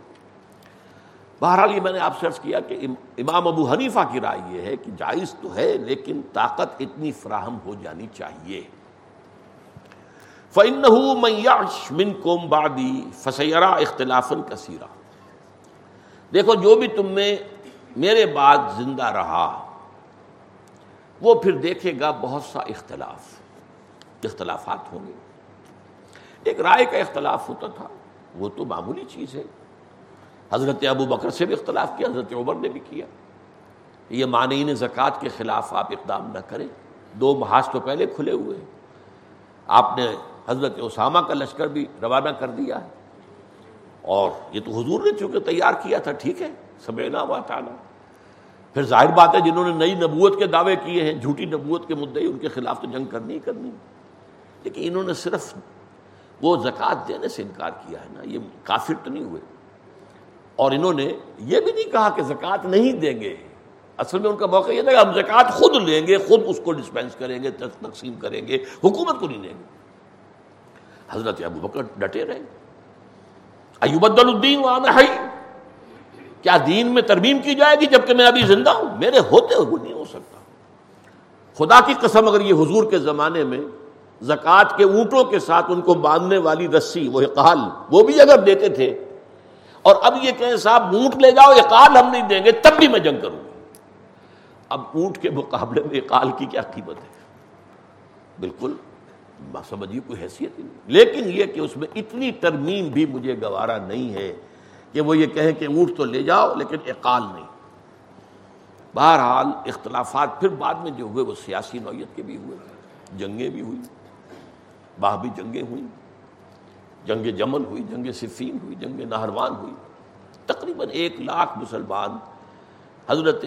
بہرحال یہ میں نے آپ سے عرض کیا کہ امام ابو حنیفہ کی رائے یہ ہے کہ جائز تو ہے، لیکن طاقت اتنی فراہم ہو جانی چاہیے۔ فَإِنَّهُ مَنْ يَعْشْ مِنْكُمْ بَعْدِي فَسَيَرَا اخْتِلَافًا كَثِيرًا۔ دیکھو، جو بھی تم میں میرے بعد زندہ رہا، وہ پھر دیکھے گا بہت سا اختلاف، اختلافات ہوں گے۔ ایک رائے کا اختلاف ہوتا تھا۔ وہ تو معمولی چیز ہے۔ حضرت ابو بکر سے بھی اختلاف کیا، حضرت عمر نے بھی کیا۔ یہ معنی زکوٰۃ کے خلاف آپ اقدام نہ کریں۔ دو محاذ تو پہلے کھلے ہوئے ہیں۔ آپ نے حضرت اسامہ کا لشکر بھی روانہ کر دیا ہے۔ اور یہ تو حضور نے چونکہ تیار کیا تھا، ٹھیک ہے۔ سمینا ہوا تعالیٰ پھر ظاہر بات ہے، جنہوں نے نئی نبوت کے دعوے کیے ہیں، جھوٹی نبوت کے مدعے، ان کے خلاف تو جنگ کرنی ہی کرنی۔ لیکن انہوں نے صرف وہ زکوٰۃ دینے سے انکار کیا ہے نا، یہ کافر تو نہیں ہوئے۔ اور انہوں نے یہ بھی نہیں کہا کہ زکوٰۃ نہیں دیں گے۔ اصل میں ان کا موقع یہ تھا کہ ہم زکوٰۃ خود لیں گے، خود اس کو ڈسپینس کریں گے تقسیم کریں گے، حکومت کو نہیں لیں گے۔ حضرت ابو بکر ڈٹے رہے۔ ایوبد الدین وانا ہے کیا دین میں ترمیم کی جائے گی جبکہ میں ابھی زندہ ہوں؟ میرے ہوتے ہوئے نہیں ہو سکتا۔ خدا کی قسم اگر یہ حضور کے زمانے میں زکوٰۃ کے اونٹوں کے ساتھ ان کو باندھنے والی رسی، وہ اقال وہ بھی اگر دیتے تھے۔ اور اب یہ کہیں صاحب، اونٹ لے جاؤ اقال ہم نہیں دیں گے، تب بھی میں جنگ کروں گا۔ اب اونٹ کے مقابلے میں اقال کی کیا قیمت ہے؟ بالکل سمجھیے کوئی حیثیت نہیں۔ لیکن یہ کہ اس میں اتنی ترمیم بھی مجھے گوارا نہیں ہے کہ وہ یہ کہیں کہ اونٹ تو لے جاؤ، لیکن اقال نہیں۔ بہرحال اختلافات پھر بعد میں جو ہوئے، وہ سیاسی نوعیت کے بھی ہوئے، جنگیں بھی ہوئی۔ باہبی جنگیں ہوئیں، جنگ جمل ہوئی، جنگ صفین ہوئی، جنگ نہروان ہوئی۔ تقریباً ایک لاکھ مسلمان حضرت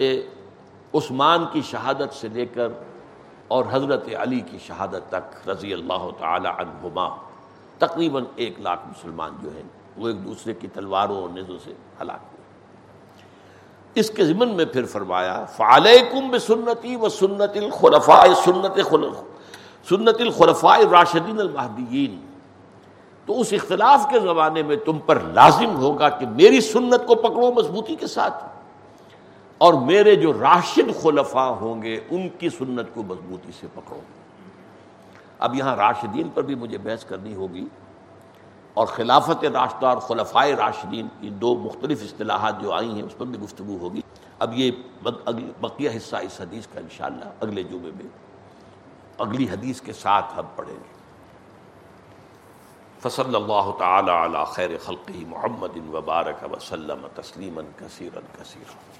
عثمان کی شہادت سے لے کر اور حضرت علی کی شہادت تک رضی اللہ تعالی عنہما تقریباً ایک لاکھ مسلمان جو ہیں، وہ ایک دوسرے کی تلواروں اور نظروں سے ہلاک ہوئے۔ اس کے ضمن میں پھر فرمایا فعلیکم بسنتی و سنت الخلفاء سنت سنت الخلفاء راشدین المہدیین۔ تو اس اختلاف کے زمانے میں تم پر لازم ہوگا کہ میری سنت کو پکڑو مضبوطی کے ساتھ۔ اور میرے جو راشد خلفاء ہوں گے، ان کی سنت کو مضبوطی سے پکڑو۔ اب یہاں راشدین پر بھی مجھے بحث کرنی ہوگی۔ اور خلافت راشدہ اور خلفائے راشدین کی دو مختلف اصطلاحات جو آئی ہیں، اس پر بھی گفتگو ہوگی۔ اب یہ بقیہ حصہ اس حدیث کا انشاءاللہ اگلے جمعے میں اگلی حدیث کے ساتھ ہم پڑھیں گے۔ فصل اللہ تعالی علی خیر خلقی محمد وبارک وسلم تسلیما کثیرا کثیرا۔